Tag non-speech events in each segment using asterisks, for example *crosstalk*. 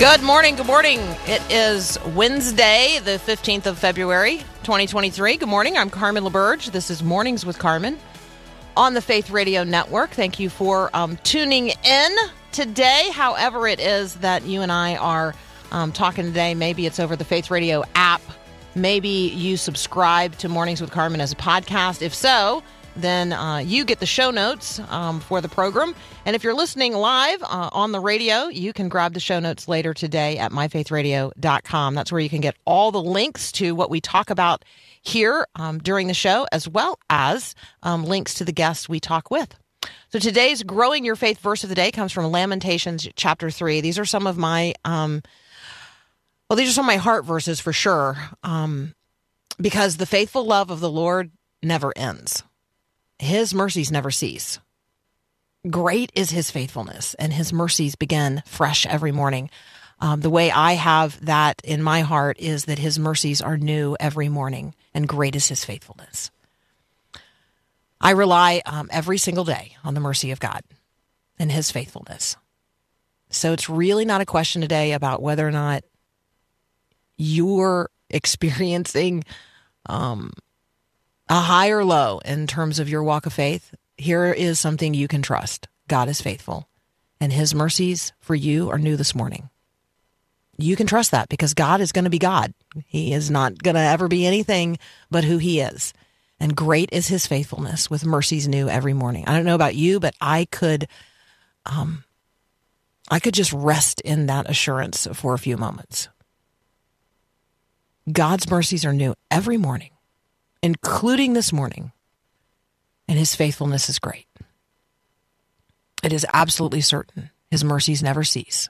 Good morning. Good morning. It is Wednesday, the 15th of February, 2023. Good morning. I'm Carmen LaBerge. This is Mornings with Carmen on the Faith Radio Network. Thank you for um, tuning in today, however, it is that you and I are um, talking today. Maybe it's over the Faith Radio app. Maybe you subscribe to Mornings with Carmen as a podcast. If so, then uh, you get the show notes um, for the program. And if you're listening live uh, on the radio, you can grab the show notes later today at myfaithradio.com. That's where you can get all the links to what we talk about here um, during the show, as well as um, links to the guests we talk with. So today's Growing Your Faith verse of the day comes from Lamentations chapter 3. These are some of my, um, well, these are some of my heart verses for sure, um, because the faithful love of the Lord never ends. His mercies never cease. Great is his faithfulness, and his mercies begin fresh every morning. Um, the way I have that in my heart is that his mercies are new every morning, and great is his faithfulness. I rely um, every single day on the mercy of God and his faithfulness. So it's really not a question today about whether or not you're *laughs* experiencing um, a high or low in terms of your walk of faith. Here is something you can trust God is faithful, and his mercies for you are new this morning. You can trust that because God is going to be God. He is not going to ever be anything but who he is. And great is his faithfulness with mercies new every morning. I don't know about you, but I could um I could just rest in that assurance for a few moments. God's mercies are new every morning, including this morning, and his faithfulness is great. It is absolutely certain his mercies never cease.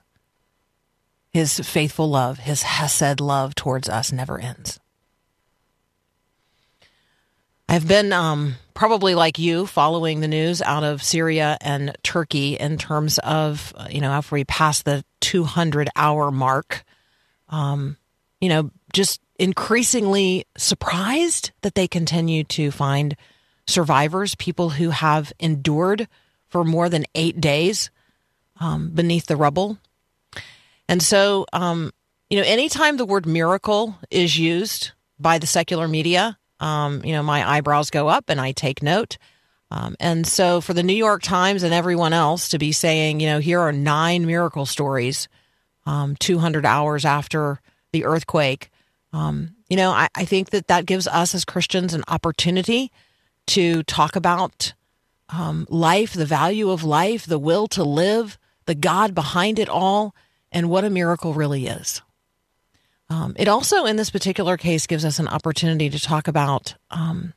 His faithful love, his Hesed love towards us never ends. I've been um, probably like you following the news out of Syria and Turkey in terms of, uh, you know, after we pass the 200 hour mark, um, you know, just increasingly surprised that they continue to find survivors, people who have endured for more than eight days um, beneath the rubble. And so, um, you know, anytime the word miracle is used by the secular media, um, you know, my eyebrows go up and I take note. Um, and so for the New York Times and everyone else to be saying, you know, here are nine miracle stories um, 200 hours after the earthquake, um, you know, I, I, think that that gives us as Christians an opportunity to talk about um, life, the value of life, the will to live, the God behind it all, and what a miracle really is. Um, it also, in this particular case, gives us an opportunity to talk about um,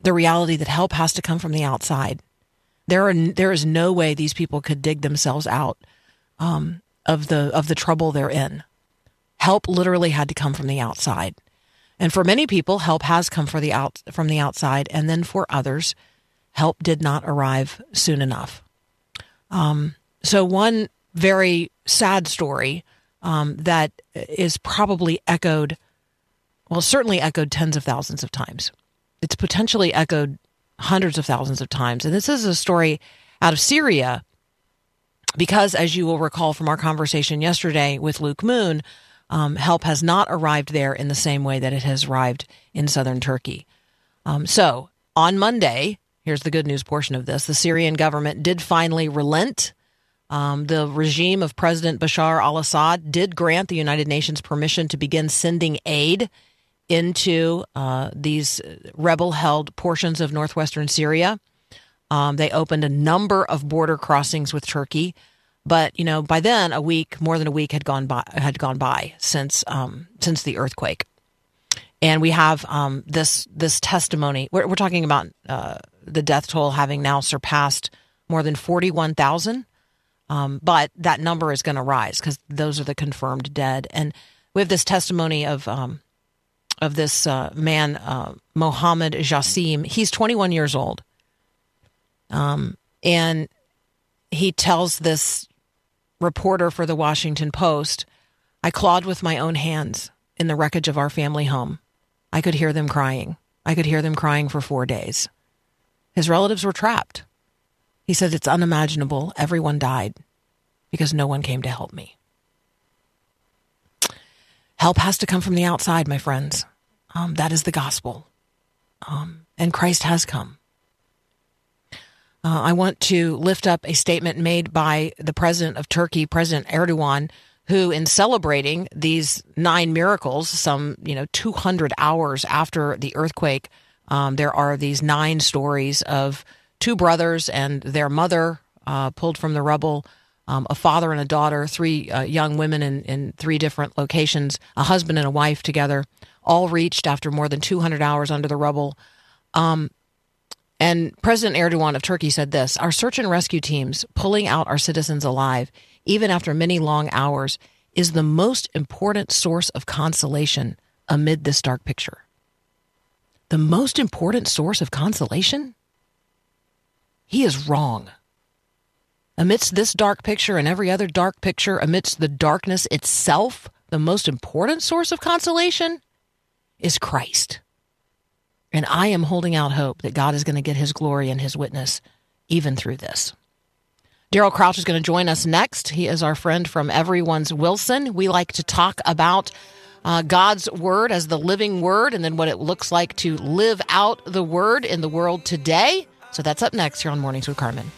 the reality that help has to come from the outside. There are there is no way these people could dig themselves out um, of the of the trouble they're in. Help literally had to come from the outside, and for many people, help has come for the out from the outside, and then for others, help did not arrive soon enough. Um, so one very sad story um, that is probably echoed, well, certainly echoed tens of thousands of times. It's potentially echoed hundreds of thousands of times. And this is a story out of Syria because, as you will recall from our conversation yesterday with Luke Moon, um, help has not arrived there in the same way that it has arrived in southern Turkey. Um, so, on Monday, here's the good news portion of this the Syrian government did finally relent um, the regime of President Bashar al Assad did grant the United Nations permission to begin sending aid into uh, these rebel held portions of northwestern Syria. Um, they opened a number of border crossings with Turkey, But you know, by then a week, more than a week had gone by had gone by since um, since the earthquake, and we have um, this this testimony. We're, we're talking about uh, the death toll having now surpassed more than forty one thousand. Um, but that number is going to rise because those are the confirmed dead. And we have this testimony of um, of this uh, man, uh, Mohammed Jassim. He's 21 years old, um, and he tells this reporter for the Washington Post, "I clawed with my own hands in the wreckage of our family home. I could hear them crying. I could hear them crying for four days. His relatives were trapped." He said, It's unimaginable. Everyone died because no one came to help me. Help has to come from the outside, my friends. Um, that is the gospel. Um, and Christ has come. Uh, I want to lift up a statement made by the president of Turkey, President Erdogan, who, in celebrating these nine miracles, some you know 200 hours after the earthquake, um, there are these nine stories of two brothers and their mother uh, pulled from the rubble, um, a father and a daughter, three uh, young women in, in three different locations, a husband and a wife together, all reached after more than 200 hours under the rubble. Um, and President Erdogan of Turkey said this Our search and rescue teams pulling out our citizens alive, even after many long hours, is the most important source of consolation amid this dark picture. The most important source of consolation? He is wrong. Amidst this dark picture and every other dark picture, amidst the darkness itself, the most important source of consolation is Christ. And I am holding out hope that God is going to get his glory and his witness even through this. Daryl Crouch is going to join us next. He is our friend from Everyone's Wilson. We like to talk about uh, God's word as the living word and then what it looks like to live out the word in the world today. So that's up next here on Mornings with Carmen.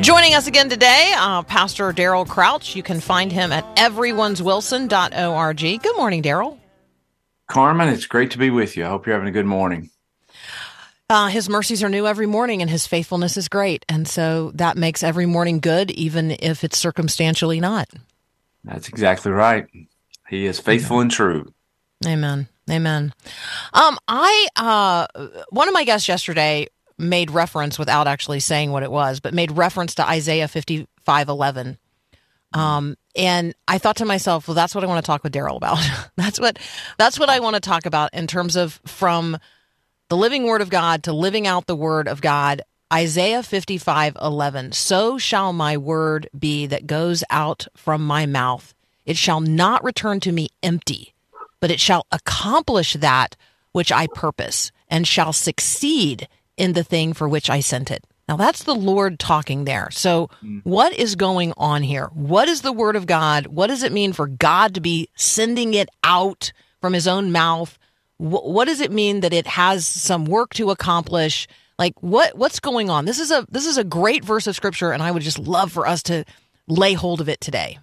Joining us again today, uh, Pastor Daryl Crouch. You can find him at everyone'swilson.org. Good morning, Daryl. Carmen, it's great to be with you. I hope you're having a good morning. Uh, his mercies are new every morning, and his faithfulness is great. And so that makes every morning good, even if it's circumstantially not. That's exactly right. He is faithful and true. Amen. Amen. Um, I uh, one of my guests yesterday made reference without actually saying what it was, but made reference to Isaiah fifty five eleven. Um, and I thought to myself, well, that's what I want to talk with Daryl about. *laughs* that's what that's what I want to talk about in terms of from the living word of God to living out the word of God. Isaiah 55 11. So shall my word be that goes out from my mouth. It shall not return to me empty, but it shall accomplish that which I purpose and shall succeed in the thing for which I sent it. Now that's the Lord talking there. So what is going on here? What is the word of God? What does it mean for God to be sending it out from his own mouth? What does it mean that it has some work to accomplish? Like what what's going on? This is a this is a great verse of scripture and I would just love for us to lay hold of it today.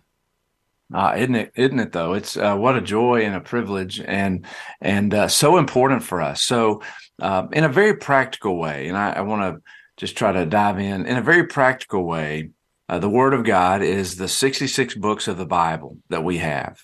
Uh, isn't it? Isn't it though? It's uh, what a joy and a privilege, and and uh, so important for us. So, uh, in a very practical way, and I, I want to just try to dive in in a very practical way. Uh, the Word of God is the 66 books of the Bible that we have,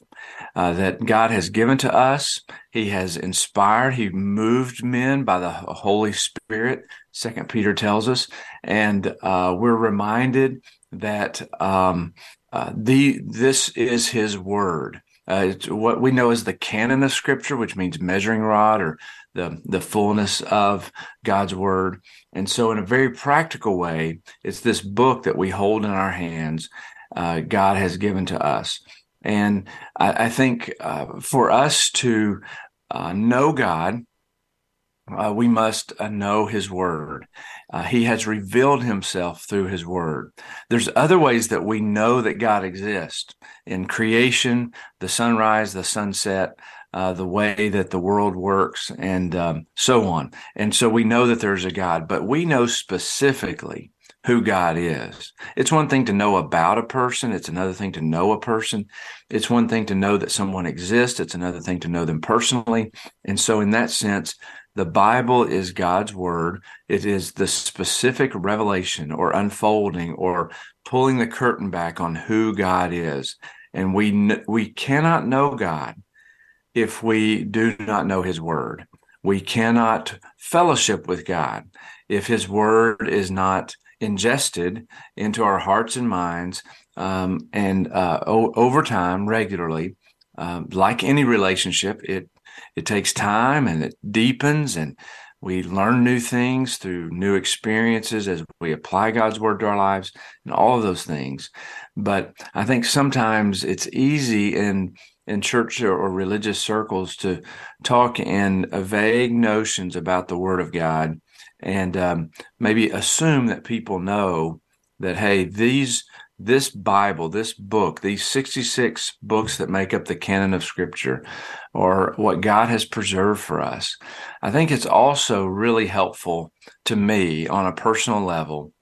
uh, that God has given to us. He has inspired. He moved men by the Holy Spirit. Second Peter tells us, and uh, we're reminded that um, uh, the this is His Word. Uh, it's what we know as the canon of Scripture, which means measuring rod or the the fullness of God's Word. And so, in a very practical way, it's this book that we hold in our hands. Uh, God has given to us, and I, I think uh, for us to uh, know God uh, we must know his word. Uh, he has revealed himself through his word. There's other ways that we know that God exists in creation, the sunrise, the sunset, uh, the way that the world works, and um, so on. And so we know that there's a God, but we know specifically who God is. It's one thing to know about a person. It's another thing to know a person. It's one thing to know that someone exists. It's another thing to know them personally. And so in that sense, the Bible is God's word. It is the specific revelation or unfolding or pulling the curtain back on who God is. And we, we cannot know God if we do not know his word. We cannot fellowship with God if his word is not ingested into our hearts and minds um, and uh, o- over time regularly. Um, like any relationship, it it takes time and it deepens and we learn new things through new experiences as we apply God's word to our lives and all of those things. But I think sometimes it's easy in in church or religious circles to talk in vague notions about the word of God and um, maybe assume that people know that hey these this Bible, this book, these 66 books that make up the canon of scripture or what God has preserved for us. I think it's also really helpful to me on a personal level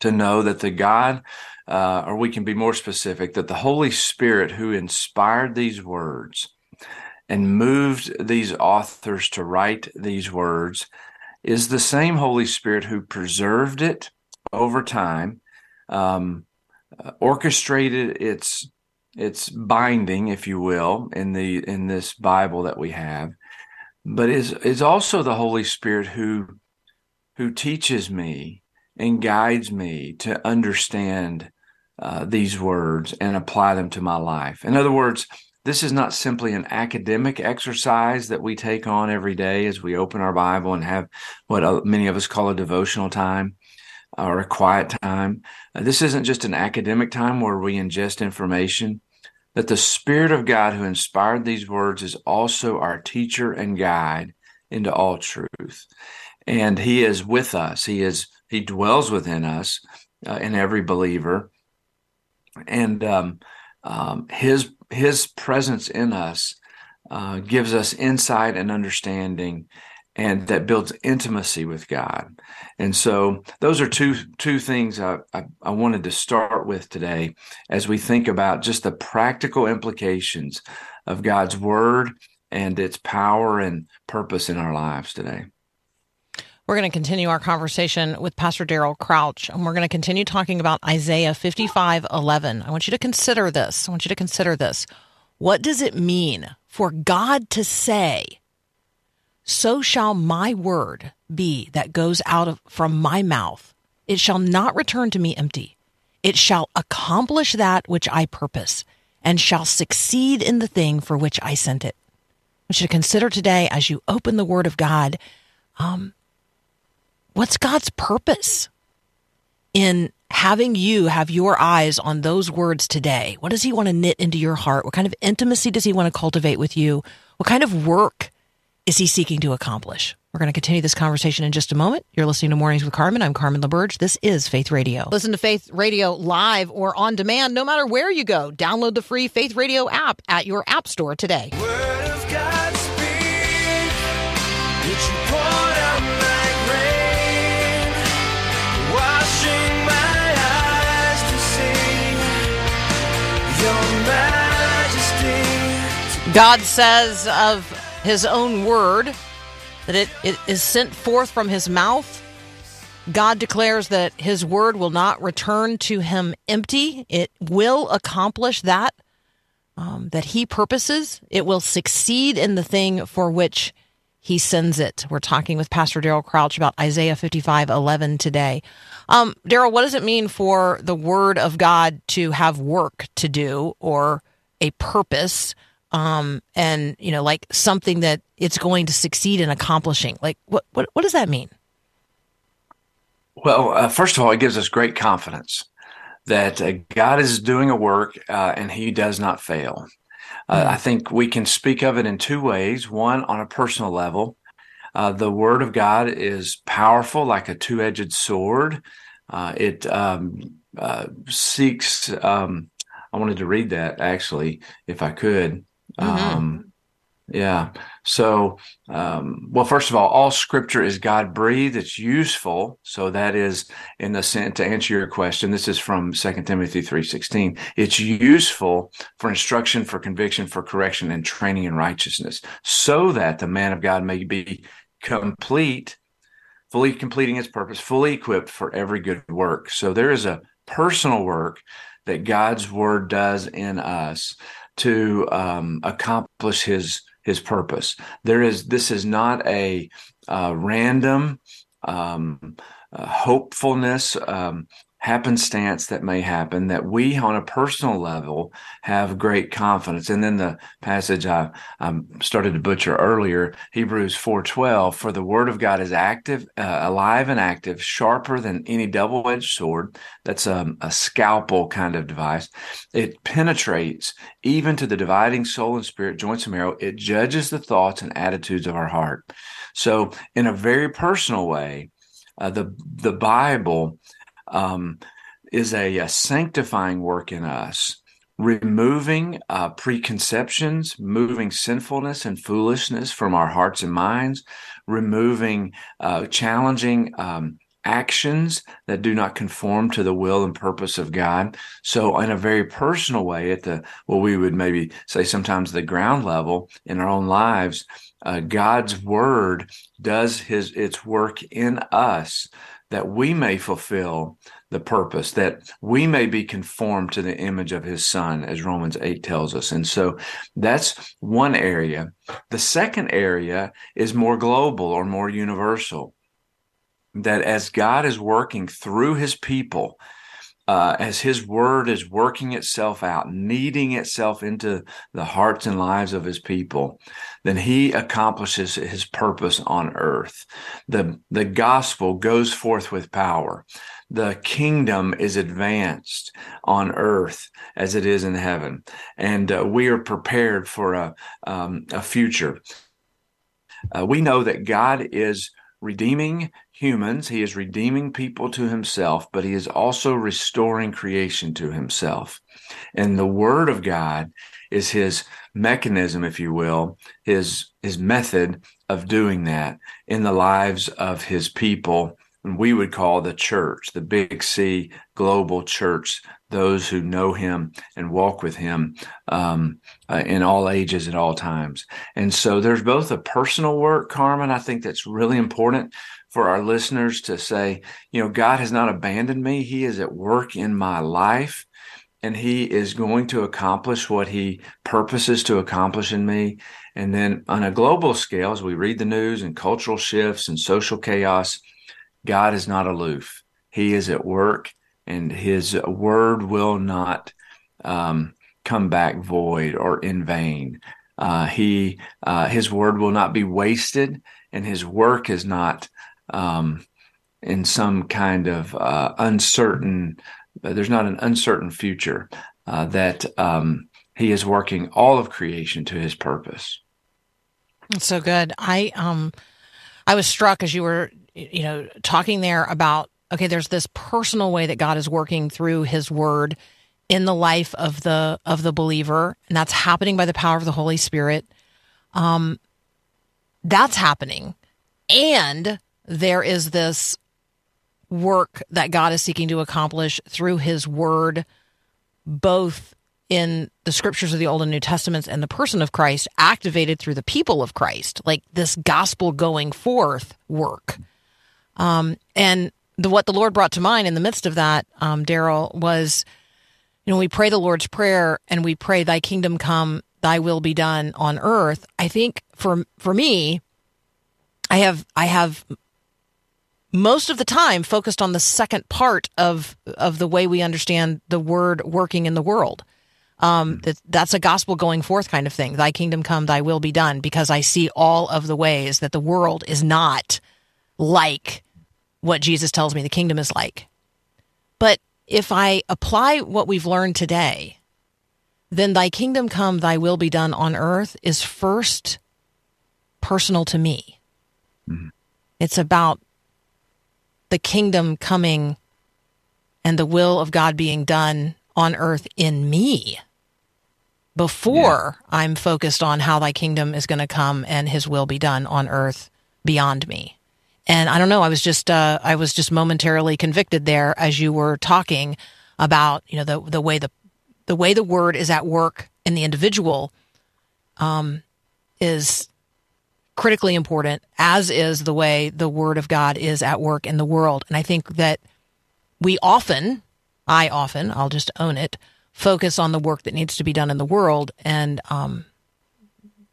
to know that the God, uh, or we can be more specific, that the Holy Spirit who inspired these words and moved these authors to write these words is the same Holy Spirit who preserved it over time um, uh, orchestrated its its binding, if you will, in the in this Bible that we have, but is is also the Holy Spirit who who teaches me and guides me to understand uh, these words and apply them to my life. In other words, this is not simply an academic exercise that we take on every day as we open our Bible and have what uh, many of us call a devotional time or a quiet time. Uh, this isn't just an academic time where we ingest information, but the Spirit of God who inspired these words is also our teacher and guide into all truth. And He is with us. He is He dwells within us uh, in every believer, and um, um, His His presence in us uh, gives us insight and understanding and that builds intimacy with God. And so those are two two things I, I, I, wanted to start with today as we think about just the practical implications of God's word and its power and purpose in our lives today. We're going to continue our conversation with Pastor Daryl Crouch, and we're going to continue talking about Isaiah 55 11. I want you to consider this. I want you to consider this. What does it mean for God to say, so shall my word be that goes out of, from my mouth. It shall not return to me empty. It shall accomplish that which I purpose and shall succeed in the thing for which I sent it. I should consider today as you open the word of God, um, what's God's purpose in having you have your eyes on those words today? What does he want to knit into your heart? What kind of intimacy does he want to cultivate with you? What kind of work is he seeking to accomplish? We're going to continue this conversation in just a moment. You're listening to Mornings with Carmen. I'm Carmen LaBerge. This is Faith Radio. Listen to Faith Radio live or on demand no matter where you go. Download the free Faith Radio app at your app store today. Word of God speak, which you poured out like rain, washing my eyes to see your majesty. God says of his own word that it, it is sent forth from his mouth. God declares that his word will not return to him empty. It will accomplish that um, that he purposes. It will succeed in the thing for which he sends it. We're talking with Pastor Daryl Crouch about Isaiah 55 11 today. Um, Daryl, what does it mean for the word of God to have work to do or a purpose? Um, and you know, like something that it's going to succeed in accomplishing. Like, what what what does that mean? Well, uh, first of all, it gives us great confidence that uh, God is doing a work uh, and He does not fail. Mm. I think we can speak of it in two ways. One, on a personal level, Uh, the Word of God is powerful, like a two-edged sword. Uh, it um, uh, seeks. Um, I wanted to read that actually, if I could. Um, yeah. So, um, well, first of all, all scripture is God breathed. It's useful. So that is in the sense to answer your question. This is from Second Timothy 3.16. It's useful for instruction, for conviction, for correction and training in righteousness so that the man of God may be complete, fully completing its purpose, fully equipped for every good work. So there is a personal work that God's word does in us to um, accomplish his his purpose. There is this is not a uh, random um, uh, hopefulness. Um, happenstance that may happen that we on a personal level have great confidence. And then the passage i, I started to butcher earlier hebrews 4.12 for the word of god is active uh, alive and active sharper than any double-edged sword. That's a, a scalpel kind of device. It penetrates even to the dividing soul and spirit joints and marrow. It judges the thoughts and attitudes of our heart. So in a very personal way uh, the the bible um, is a, a, sanctifying work in us, removing uh, preconceptions, moving sinfulness and foolishness from our hearts and minds, removing uh, challenging um, actions that do not conform to the will and purpose of God. So, in a very personal way, at the what we would maybe say sometimes the ground level in our own lives, uh, God's word does his its work in us that we may fulfill the purpose, that we may be conformed to the image of his son, as Romans 8 tells us. And so that's one area. The second area is more global or more universal. That as God is working through his people, uh, as his word is working itself out, kneading itself into the hearts and lives of his people, then he accomplishes his purpose on earth. The, the gospel goes forth with power. The kingdom is advanced on earth as it is in heaven. And uh, we are prepared for a, um, a future. Uh, we know that God is redeeming humans, he is redeeming people to himself, but he is also restoring creation to himself. And the word of God is his mechanism, if you will, his, his method of doing that in the lives of his people. And we would call the church, the big C global church, those who know him and walk with him um, uh, in all ages at all times. And so there's both a personal work, Carmen. I think that's really important for our listeners to say, you know, God has not abandoned me. He is at work in my life and he is going to accomplish what he purposes to accomplish in me. And then on a global scale, as we read the news and cultural shifts and social chaos, God is not aloof. He is at work and his word will not um, come back void or in vain. Uh, he, uh, his word will not be wasted and his work is not um, in some kind of uh, uncertain, there's not an uncertain future uh, that um, he is working all of creation to his purpose. That's so good. I um, I was struck as you were, you know, talking there about okay, there's this personal way that God is working through His Word in the life of the of the believer, and that's happening by the power of the Holy Spirit. Um, that's happening, and there is this work that God is seeking to accomplish through his word, both in the scriptures of the Old and New Testaments and the person of Christ, activated through the people of Christ, like this gospel going forth work. Um, and the, what the Lord brought to mind in the midst of that, um, Daryl, was you know, we pray the Lord's Prayer and we pray, Thy kingdom come, Thy will be done on earth. I think for for me, I have I have most of the time focused on the second part of of the way we understand the word working in the world. Um, that, that's a gospel going forth kind of thing. Thy kingdom come, thy will be done, because I see all of the ways that the world is not like what Jesus tells me the kingdom is like. But if I apply what we've learned today, then thy kingdom come, thy will be done on earth is first personal to me. It's about the kingdom coming and the will of God being done on earth in me before I'm focused on how thy kingdom is going to come and his will be done on earth beyond me. And I don't know, I was just uh, I was just momentarily convicted there as you were talking about, you know, the the way the the way the word is at work in the individual um, is critically important, as is the way the word of God is at work in the world. And I think that we often, I often, I'll just own it, focus on the work that needs to be done in the world and um,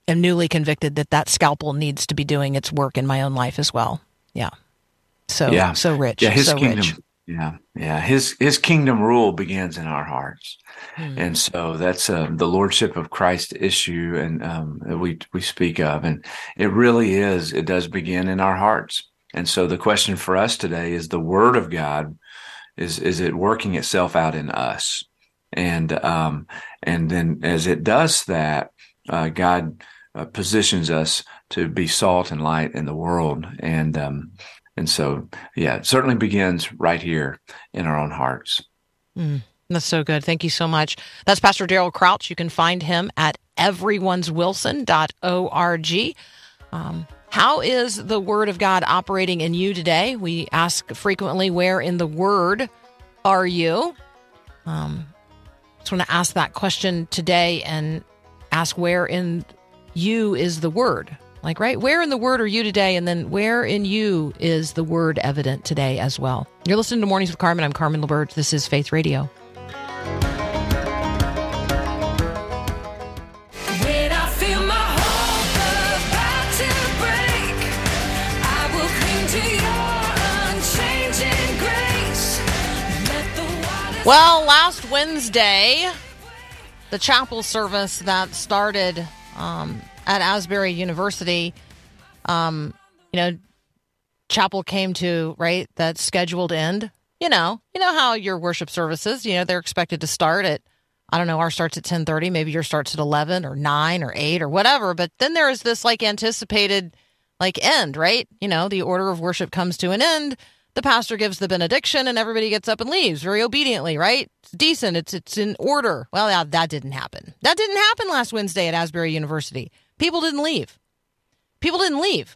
am newly convicted that that scalpel needs to be doing its work in my own life as well. Yeah. So, Yeah. so rich. Yeah, his so kingdom. rich. Yeah, yeah. His his kingdom rule begins in our hearts, Hmm. and so that's uh, the lordship of Christ issue, and um, that we we speak of, and it really is. It does begin in our hearts, and so the question for us today is: the Word of God is is it working itself out in us, and um, and then as it does that, uh, God uh, positions us to be salt and light in the world, and um, and so, yeah, it certainly begins right here in our own hearts. That's so good. Thank you so much. That's Pastor Daryl Crouch. You can find him at everyone'swilson.org. Um, how is the Word of God operating in you today? We ask frequently, where in the Word are you? Um, just want to ask that question today and ask where in you is the Word? Like, right? Where in the Word are you today? And then where in you is the Word evident today as well? You're listening to Mornings with Carmen. I'm Carmen LaBerge. This is Faith Radio. When I feel my hope about to break, I will cling to your unchanging grace. Let the waters Well, last Wednesday, the chapel service that started um, at Asbury University, um, you know, chapel came to right that scheduled end. You know, you know how your worship services, you know, they're expected to start at I don't know, our starts at ten thirty, maybe your starts at eleven or nine or eight or whatever. But then there is this like anticipated like end, right? You know, the order of worship comes to an end. The pastor gives the benediction and everybody gets up and leaves very obediently, right? It's decent. It's it's in order. Well, yeah, that didn't happen. That didn't happen last Wednesday at Asbury University. People didn't leave. People didn't leave.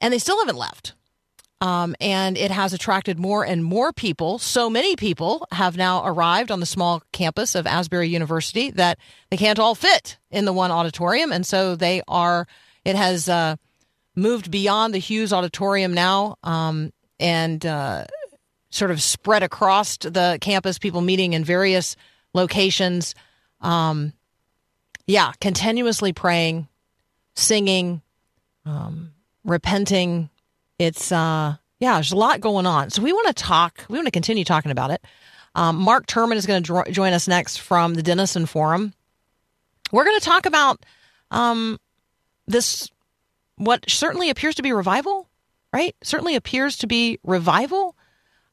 And they still haven't left. Um, and it has attracted more and more people. So many people have now arrived on the small campus of Asbury University that they can't all fit in the one auditorium. And so they are, it has uh, moved beyond the Hughes Auditorium now um, and uh, sort of spread across the campus, people meeting in various locations. Um, yeah, continuously praying, singing, um, repenting. It's uh, yeah, there's a lot going on. So we want to talk. We want to continue talking about it. Um, Mark Turman is going to dro- join us next from the Denison Forum. We're going to talk about um, this, what certainly appears to be revival, right? Certainly appears to be revival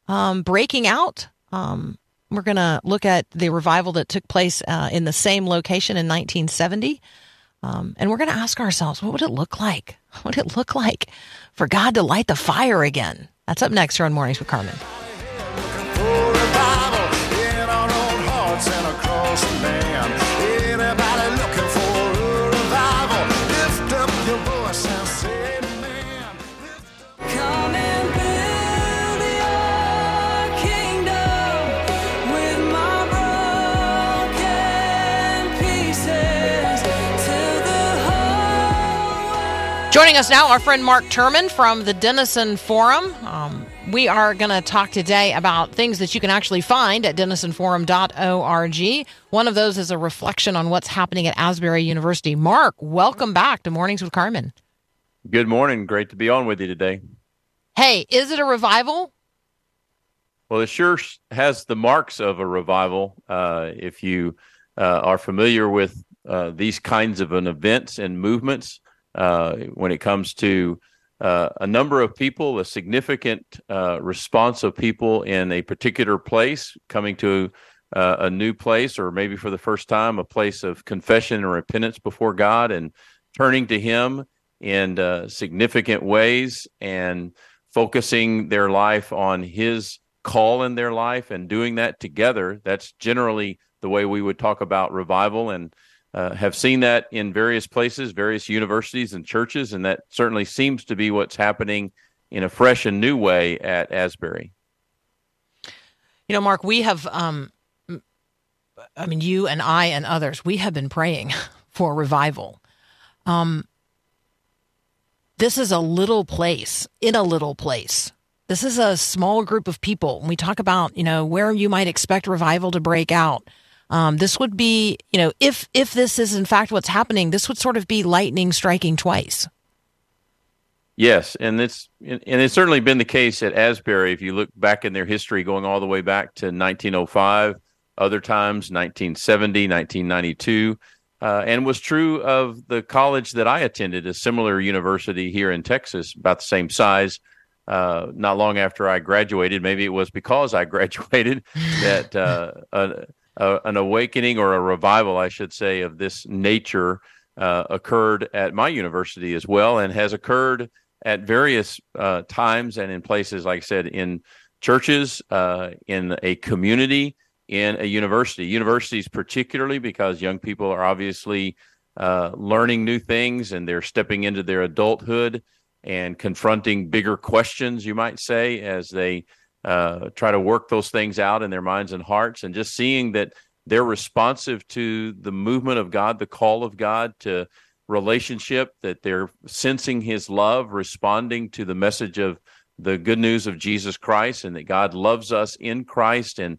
um, breaking out. Um, we're going to look at the revival that took place uh, in the same location in 1970. Um, and we're going to ask ourselves, what would it look like? *laughs* What would it look like for God to light the fire again? That's up next here on Mornings with Carmen. Joining us now, our friend Mark Turman from the Denison Forum. Um, we are going to talk today about things that you can actually find at denisonforum.org. One of those is a reflection on what's happening at Asbury University. Mark, welcome back to Mornings with Carmen. Good morning. Great to be on with you today. Hey, is it a revival? Well, it sure has the marks of a revival. Uh, if you uh, are familiar with uh, these kinds of an events and movements, uh, when it comes to uh, a number of people, a significant uh, response of people in a particular place coming to uh, a new place, or maybe for the first time, a place of confession and repentance before God and turning to Him in uh, significant ways and focusing their life on His call in their life and doing that together. That's generally the way we would talk about revival and uh, have seen that in various places, various universities and churches, and that certainly seems to be what's happening in a fresh and new way at Asbury. You know, Mark, we have, um, I mean, you and I and others, we have been praying *laughs* for revival. Um, this is a little place in a little place. This is a small group of people. We talk about, you know, where you might expect revival to break out, um, this would be, you know, if if this is in fact what's happening, this would sort of be lightning striking twice. Yes, and it's and it's certainly been the case at Asbury. If you look back in their history, going all the way back to 1905, other times 1970, 1992, uh, and was true of the college that I attended, a similar university here in Texas, about the same size. Uh, not long after I graduated, maybe it was because I *laughs* graduated that uh, a, an awakening or a revival, I should say, of this nature uh, occurred at my university as well, and has occurred at various uh, times and in places, like I said, in churches, uh, in a community, in a university. Universities, particularly because young people are obviously uh, learning new things and they're stepping into their adulthood and confronting bigger questions, you might say, as they uh, try to work those things out in their minds and hearts, and just seeing that they're responsive to the movement of God, the call of God to relationship, that they're sensing His love, responding to the message of the good news of Jesus Christ, and that God loves us in Christ. And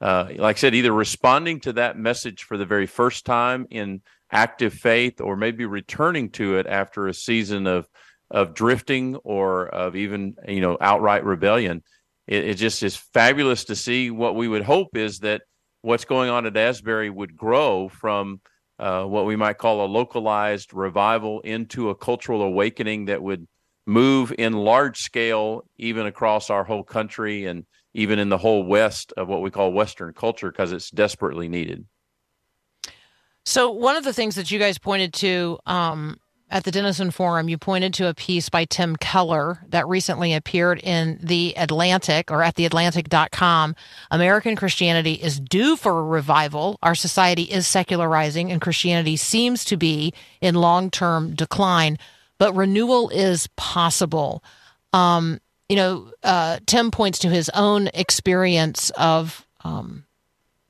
uh, like I said, either responding to that message for the very first time in active faith, or maybe returning to it after a season of of drifting or of even you know outright rebellion. It, it just is fabulous to see. What we would hope is that what's going on at Asbury would grow from uh, what we might call a localized revival into a cultural awakening that would move in large scale, even across our whole country and even in the whole West of what we call Western culture, because it's desperately needed. So one of the things that you guys pointed to um, at the Denison Forum, you pointed to a piece by Tim Keller that recently appeared in the Atlantic or at theatlantic.com. American Christianity is due for a revival. Our society is secularizing and Christianity seems to be in long-term decline, but renewal is possible. Um, you know, uh, Tim points to his own experience of um,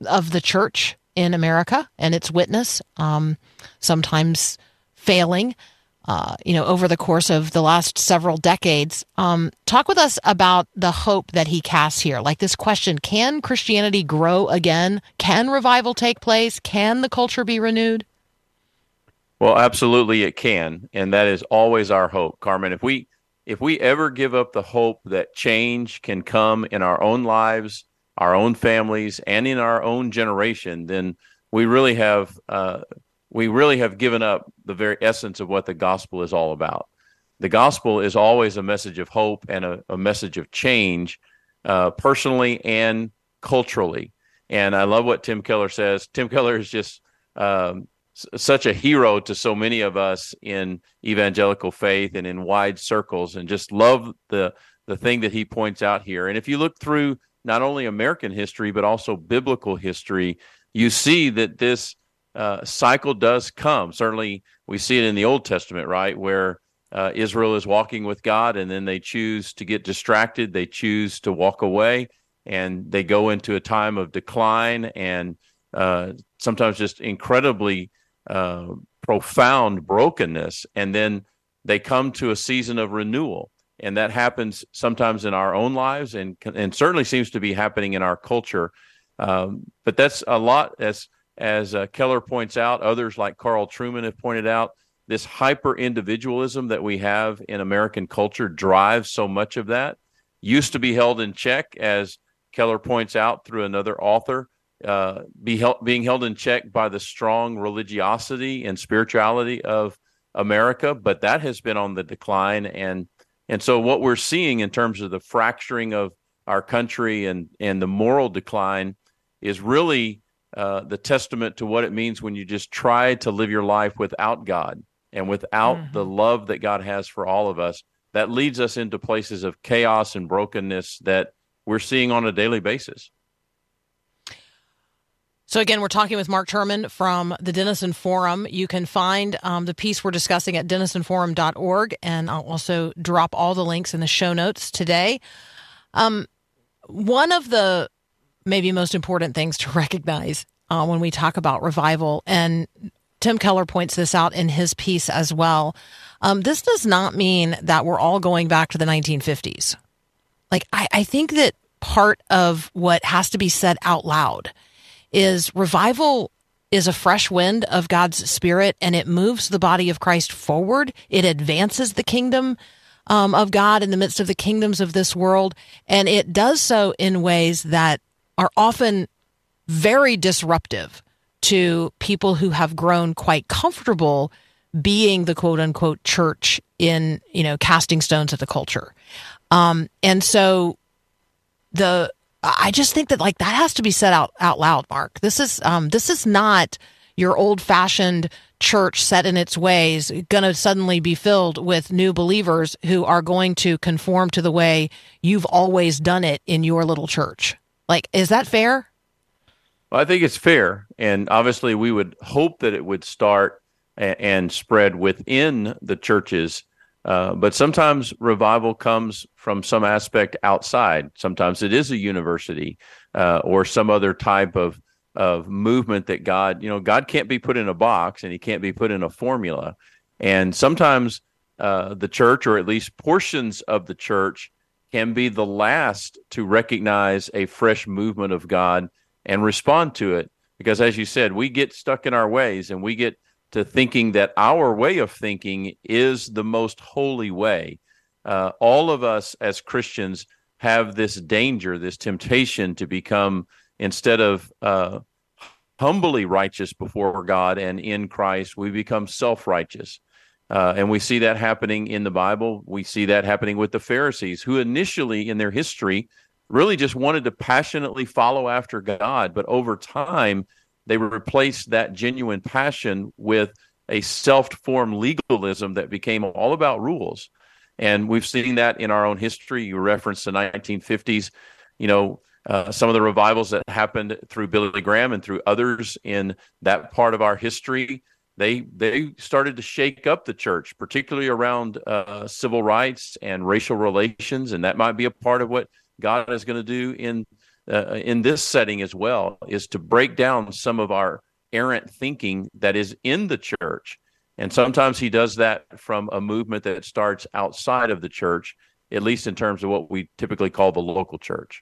of the church in America and its witness, um, sometimes failing, uh, you know, over the course of the last several decades. Um, talk with us about the hope that he casts here. Like this question Can Christianity grow again? Can revival take place? Can the culture be renewed? Well, absolutely it can, and that is always our hope, Carmen. If we if we ever give up the hope that change can come in our own lives, our own families, and in our own generation, then we really have uh, we really have given up the very essence of what the gospel is all about. The gospel is always a message of hope and a, a message of change, uh, personally and culturally. And I love what Tim Keller says. Tim Keller is just um, s- such a hero to so many of us in evangelical faith and in wide circles, and just love the the thing that he points out here. And if you look through not only American history but also biblical history, you see that this uh, cycle does come. Certainly, we see it in the Old Testament, right, where uh, Israel is walking with God, and then they choose to get distracted. They choose to walk away, and they go into a time of decline and uh, sometimes just incredibly uh, profound brokenness. And then they come to a season of renewal, and that happens sometimes in our own lives, and and certainly seems to be happening in our culture. Um, but that's a lot as as uh, Keller points out, others like Carl Trueman have pointed out, this hyper individualism that we have in American culture drives so much of that. Used to be held in check, as Keller points out through another author, uh, be held, being held in check by the strong religiosity and spirituality of America, but that has been on the decline. And and so what we're seeing in terms of the fracturing of our country and and the moral decline is really uh, the testament to what it means when you just try to live your life without God. and without the love that God has for all of us, that leads us into places of chaos and brokenness that we're seeing on a daily basis. So again, we're talking with Mark Turman from the Denison Forum. You can find um, the piece we're discussing at denisonforum.org, and I'll also drop all the links in the show notes today. Um, one of the maybe most important things to *laughs* recognize uh, when we talk about revival, and Tim Keller points this out in his piece as well. Um, this does not mean that we're all going back to the 1950s. Like, I, I think that part of what has to be said out loud is revival is a fresh wind of God's spirit and it moves the body of Christ forward. It advances the kingdom um, of God in the midst of the kingdoms of this world. And it does so in ways that are often very disruptive to people who have grown quite comfortable being the quote unquote church in, you know, casting stones at the culture. Um, and so the I just think that like that has to be said out out loud, Mark. This is um this is not your old fashioned church set in its ways going to suddenly be filled with new believers who are going to conform to the way you've always done it in your little church. Like is that fair? Well, I think it's fair, and obviously, we would hope that it would start a- and spread within the churches. Uh, but sometimes revival comes from some aspect outside. Sometimes it is a university uh, or some other type of of movement that God, you know, God can't be put in a box and He can't be put in a formula. And sometimes uh, the church, or at least portions of the church, can be the last to recognize a fresh movement of God and respond to it. Because as you said, we get stuck in our ways and we get to thinking that our way of thinking is the most holy way. Uh, all of us as Christians have this danger, this temptation to become, instead of uh, humbly righteous before God and in Christ, we become self righteous. Uh, and we see that happening in the Bible. We see that happening with the Pharisees, who initially in their history really just wanted to passionately follow after God. But over time, they replaced that genuine passion with a self formed legalism that became all about rules. And we've seen that in our own history. You referenced the 1950s, you know, uh, some of the revivals that happened through Billy Graham and through others in that part of our history. They they started to shake up the church, particularly around uh, civil rights and racial relations, and that might be a part of what God is going to do in uh, in this setting as well. Is to break down some of our errant thinking that is in the church, and sometimes He does that from a movement that starts outside of the church, at least in terms of what we typically call the local church.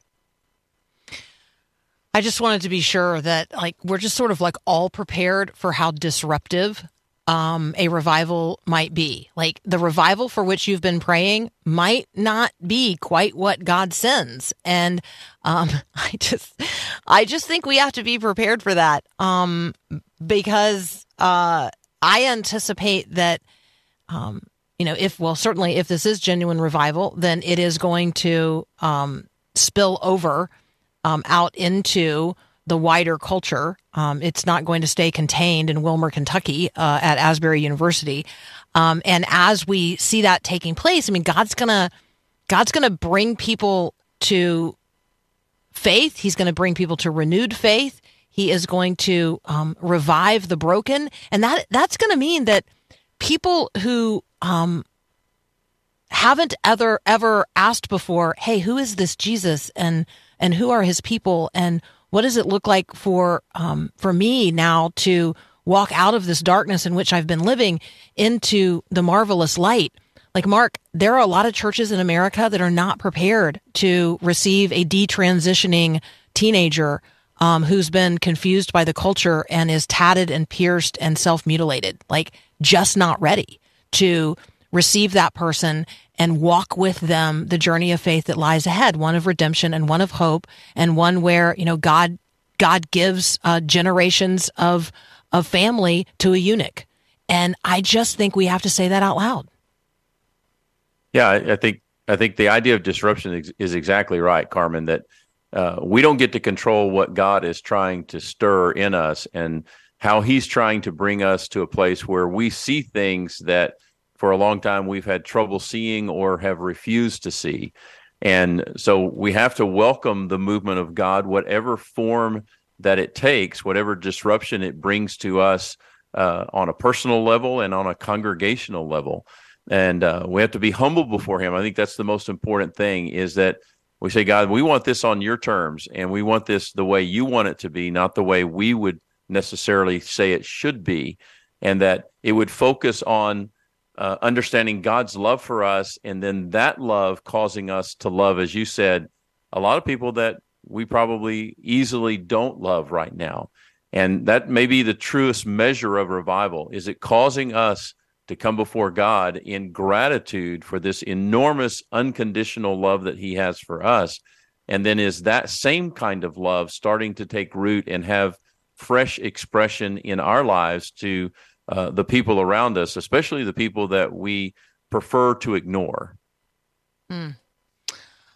I just wanted to be sure that like we're just sort of like all prepared for how disruptive um, a revival might be. Like the revival for which you've been praying might not be quite what God sends, and um, *laughs* I just, I just think we have to be prepared for that um, because uh, I anticipate that. Um, you know, if well, certainly if this is genuine revival, then it is going to um, spill over um, out into the wider culture. Um, it's not going to stay contained in Wilmore, Kentucky, uh, at Asbury University. Um, and as we see that taking place, I mean, God's gonna God's gonna bring people to faith. He's going to bring people to renewed faith. He is going to um, revive the broken, and that that's going to mean that people who um, haven't ever ever asked before, "Hey, who is this Jesus?" and and who are his people and what does it look like for um, for me now to walk out of this darkness in which I've been living into the marvelous light? Like Mark, there are a lot of churches in America that are not prepared to receive a detransitioning teenager um, who's been confused by the culture and is tatted and pierced and self mutilated. Like, just not ready to receive that person and walk with them the journey of faith that lies ahead, one of redemption and one of hope, and one where you know God God gives uh, generations of of family to a eunuch. And I just think we have to say that out loud. Yeah, I, I think I think the idea of disruption is, is exactly right, Carmen. That uh, we don't get to control what God is trying to stir in us, and how he's trying to bring us to a place where we see things that for a long time we've had trouble seeing or have refused to see. And so we have to welcome the movement of God, whatever form that it takes, whatever disruption it brings to us uh, on a personal level and on a congregational level. And uh, we have to be humble before Him. I think that's the most important thing is that we say, God, we want this on your terms and we want this the way you want it to be, not the way we would necessarily say it should be. And that it would focus on uh, understanding God's love for us and then that love causing us to love, as you said, a lot of people that we probably easily don't love right now. And that may be the truest measure of revival. Is it causing us to come before God in gratitude for this enormous unconditional love that He has for us? And then is that same kind of love starting to take root and have fresh expression in our lives to uh, the people around us, especially the people that we prefer to ignore?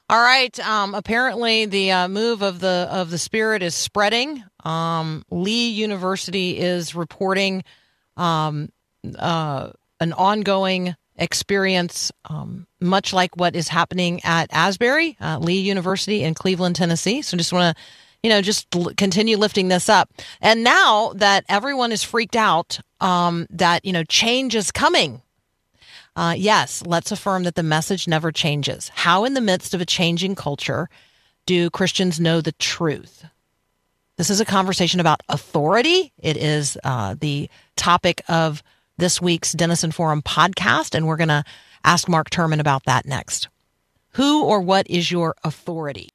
All right. Um, apparently, the uh, move of the of the spirit is spreading. Um, Lee University is reporting um, uh, an ongoing experience, um, much like what is happening at Asbury, uh, Lee University in Cleveland, Tennessee. So, just want to, you know, just l- continue lifting this up. And now that everyone is freaked out, um, that you know, change is coming. Uh, yes, let's affirm that the message never changes. How, in the midst of a changing culture, do Christians know the truth? This is a conversation about authority. It is uh, the topic of this week's Denison Forum podcast, and we're going to ask Mark Turman about that next. Who or what is your authority?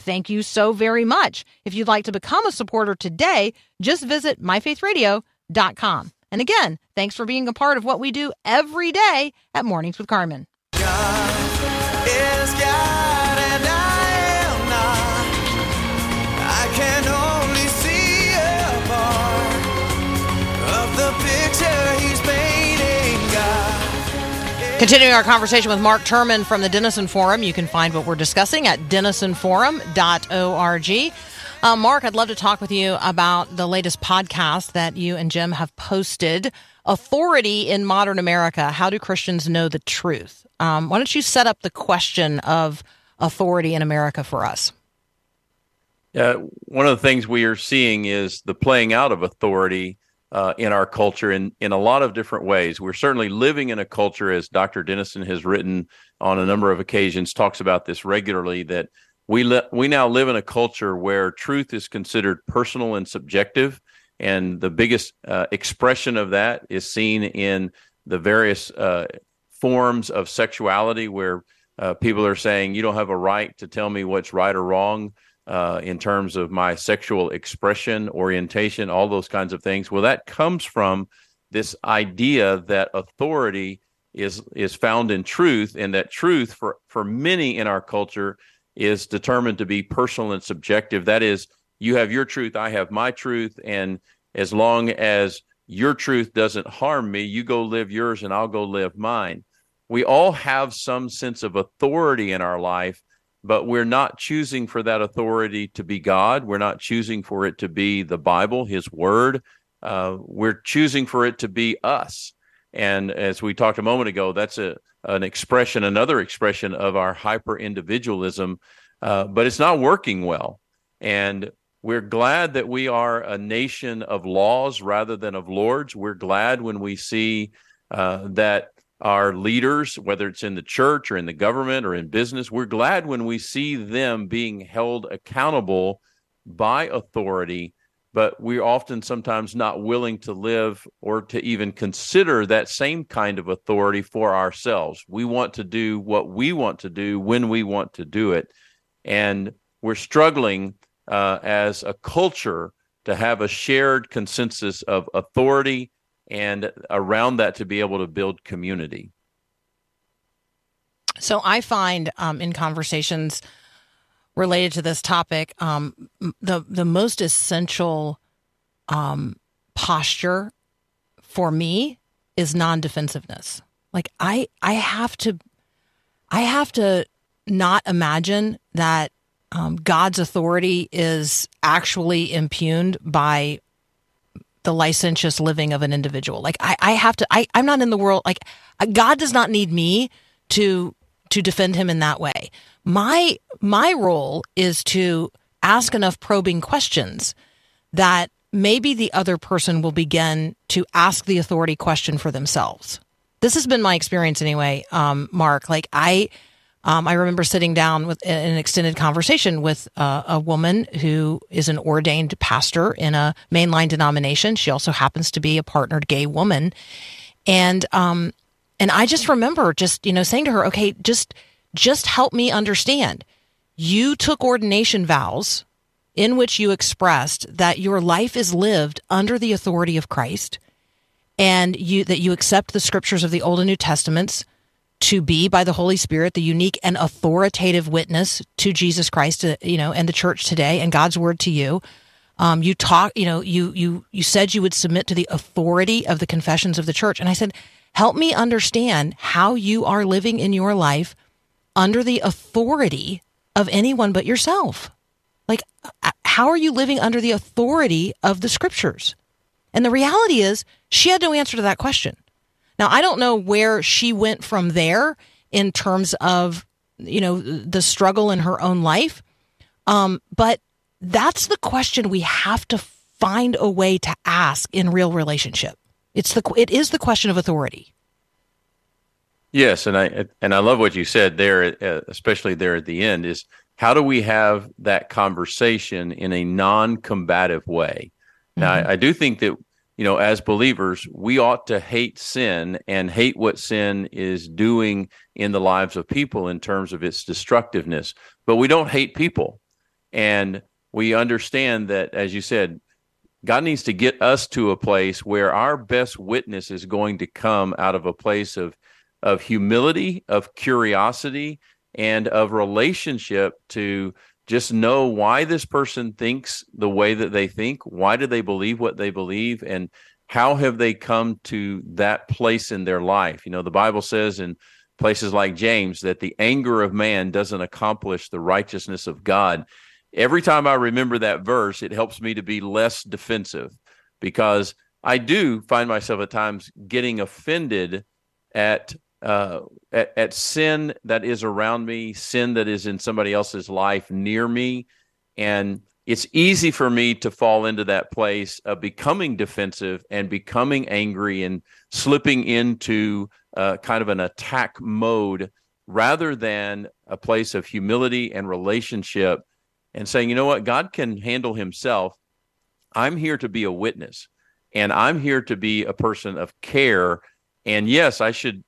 thank you so very much. If you'd like to become a supporter today, just visit myfaithradio.com. And again, thanks for being a part of what we do every day at Mornings with Carmen. Continuing our conversation with Mark Turman from the Denison Forum, you can find what we're discussing at denisonforum.org. Uh, Mark, I'd love to talk with you about the latest podcast that you and Jim have posted Authority in Modern America How Do Christians Know the Truth? Um, why don't you set up the question of authority in America for us? Uh, one of the things we are seeing is the playing out of authority uh, in our culture in, in a lot of different ways. We're certainly living in a culture, as Dr. Denison has written on a number of occasions, talks about this regularly, that we, li- we now live in a culture where truth is considered personal and subjective. And the biggest uh, expression of that is seen in the various uh, forms of sexuality where uh, people are saying, you don't have a right to tell me what's right or wrong uh, in terms of my sexual expression, orientation, all those kinds of things. Well, that comes from this idea that authority is is found in truth, and that truth for for many in our culture is determined to be personal and subjective. That is, you have your truth, I have my truth, and as long as your truth doesn't harm me, you go live yours, and I'll go live mine. We all have some sense of authority in our life but we're not choosing for that authority to be God. We're not choosing for it to be the Bible, His Word. Uh, we're choosing for it to be us. And as we talked a moment ago, that's a an expression, another expression of our hyper individualism, uh, but it's not working well. And we're glad that we are a nation of laws rather than of lords. We're glad when we see uh, that our leaders, whether it's in the church or in the government or in business, we're glad when we see them being held accountable by authority, but we're often sometimes not willing to live or to even consider that same kind of authority for ourselves. We want to do what we want to do when we want to do it. And we're struggling uh, as a culture to have a shared consensus of authority and around that to be able to build community. So I find um, in conversations related to this topic, um, the the most essential um, posture for me is non defensiveness. Like I I have to I have to not imagine that um, God's authority is actually impugned by the licentious living of an individual. Like I, I have to. I, I'm not in the world. Like God does not need me to to defend him in that way. My my role is to ask enough probing questions that maybe the other person will begin to ask the authority question for themselves. This has been my experience anyway, um, Mark. Like I, um, I remember sitting down with an extended conversation with uh, a woman who is an ordained pastor in a mainline denomination. She also happens to be a partnered gay woman, and um, and I just remember just you know saying to her, okay, just just help me understand. You took ordination vows in which you expressed that your life is lived under the authority of Christ and you that you accept the scriptures of the Old and New Testaments to be by the Holy Spirit the unique and authoritative witness to Jesus Christ, uh, you know, and the church today and God's word to you. Um, you talk, you know, you you you said you would submit to the authority of the confessions of the church, and I said, help me understand how you are living in your life under the authority of anyone but yourself. Like, uh, how are you living under the authority of the scriptures? And the reality is, she had no answer to that question. Now, I don't know where she went from there in terms of, you know, the struggle in her own life. Um, but that's the question we have to find a way to ask in real relationship. It's the it is the question of authority. Yes, and I and I love what you said there, uh, especially there at the end. Is how do we have that conversation in a non-combative way? Now, I, I do think that you know, as believers, we ought to hate sin and hate what sin is doing in the lives of people in terms of its destructiveness. But we don't hate people, and we understand that, as you said, God needs to get us to a place where our best witness is going to come out of a place of of humility, of curiosity, and of relationship to just know why this person thinks the way that they think. Why do they believe what they believe? And how have they come to that place in their life? You know, the Bible says in places like James that the anger of man doesn't accomplish the righteousness of God. Every time I remember that verse, it helps me to be less defensive because I do find myself at times getting offended at uh, at, at sin that is around me, sin that is in somebody else's life near me, and it's easy for me to fall into that place of becoming defensive and becoming angry and slipping into uh, kind of an attack mode rather than a place of humility and relationship and saying, you know what, God can handle himself. I'm here to be a witness and I'm here to be a person of care. And yes, I should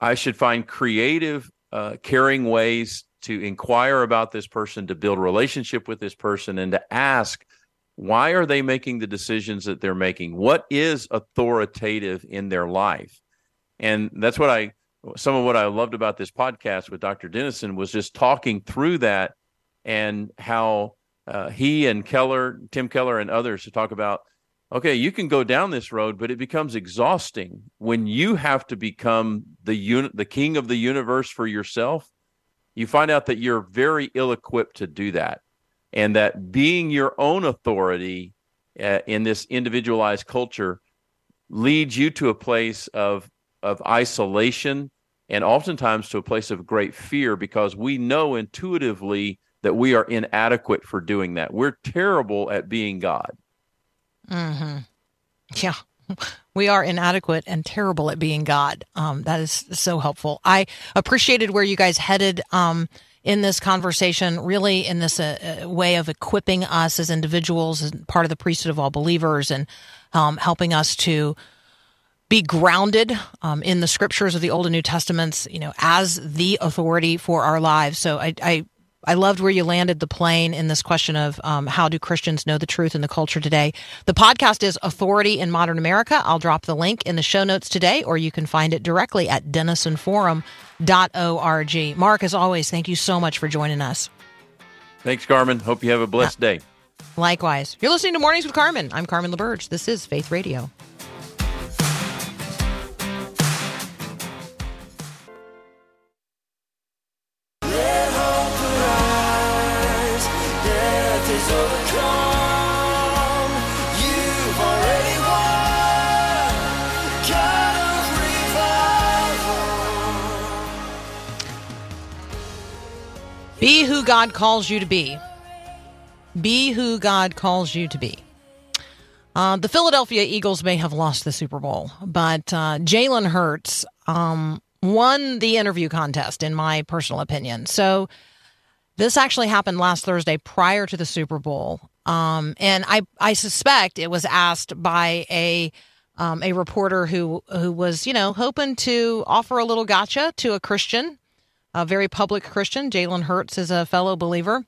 I should find creative, uh, caring ways to inquire about this person, to build relationship with this person, and to ask, why are they making the decisions that they're making? What is authoritative in their life? And that's what I, some of what I loved about this podcast with Dr. Denison was just talking through that and how uh, he and Keller, Tim Keller, and others to talk about okay, you can go down this road, but it becomes exhausting when you have to become the the king of the universe for yourself. You find out that you're very ill equipped to do that, and that being your own authority uh, in this individualized culture leads you to a place of of isolation and oftentimes to a place of great fear because we know intuitively that we are inadequate for doing that. We're terrible at being God. Mm-hmm. Yeah. We are inadequate and terrible at being God. Um, that is so helpful. I appreciated where you guys headed um, in this conversation, really in this uh, uh, way of equipping us as individuals and part of the priesthood of all believers and um, helping us to be grounded um, in the scriptures of the Old and New Testaments, you know, as the authority for our lives. So I, I I loved where you landed the plane in this question of um, how do Christians know the truth in the culture today. The podcast is Authority in Modern America. I'll drop the link in the show notes today, or you can find it directly at denisonforum.org. Mark, as always, thank you so much for joining us. Thanks, Carmen. Hope you have a blessed day. Likewise. You're listening to Mornings with Carmen. I'm Carmen LaBerge. This is Faith Radio. God calls you to be. Be who God calls you to be. Uh, the Philadelphia Eagles may have lost the Super Bowl, but uh, Jalen Hurts um, won the interview contest, in my personal opinion. So this actually happened last Thursday prior to the Super Bowl, um, and I I suspect it was asked by a um, a reporter who who was you know hoping to offer a little gotcha to a Christian, a very public Christian. Jalen Hurts is a fellow believer.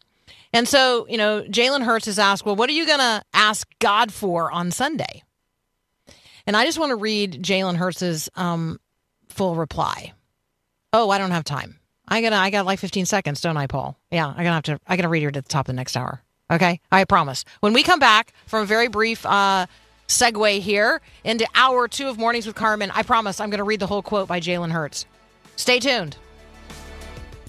And so, you know, Jalen Hurts is asked, well, what are you going to ask God for on Sunday? And I just want to read Jalen Hurts's um, full reply. Oh, I don't have time. I got I got like 15 seconds, don't I, Paul? Yeah, I'm gonna have to. I gotta read it at the top of the next hour. Okay, I promise. When we come back from a very brief uh, segue here into hour two of Mornings with Carmen, I promise I'm gonna read the whole quote by Jalen Hurts. Stay tuned.